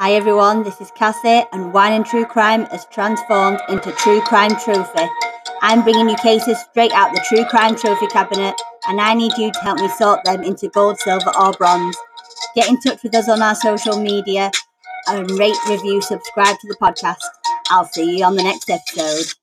Hi everyone, this is Cassie, and Wine and True Crime has transformed into True Crime Trophy. I'm bringing you cases straight out the True Crime Trophy cabinet, and I need you to help me sort them into gold, silver, or bronze. Get in touch with us on our social media and rate, review, subscribe to the podcast. I'll see you on the next episode.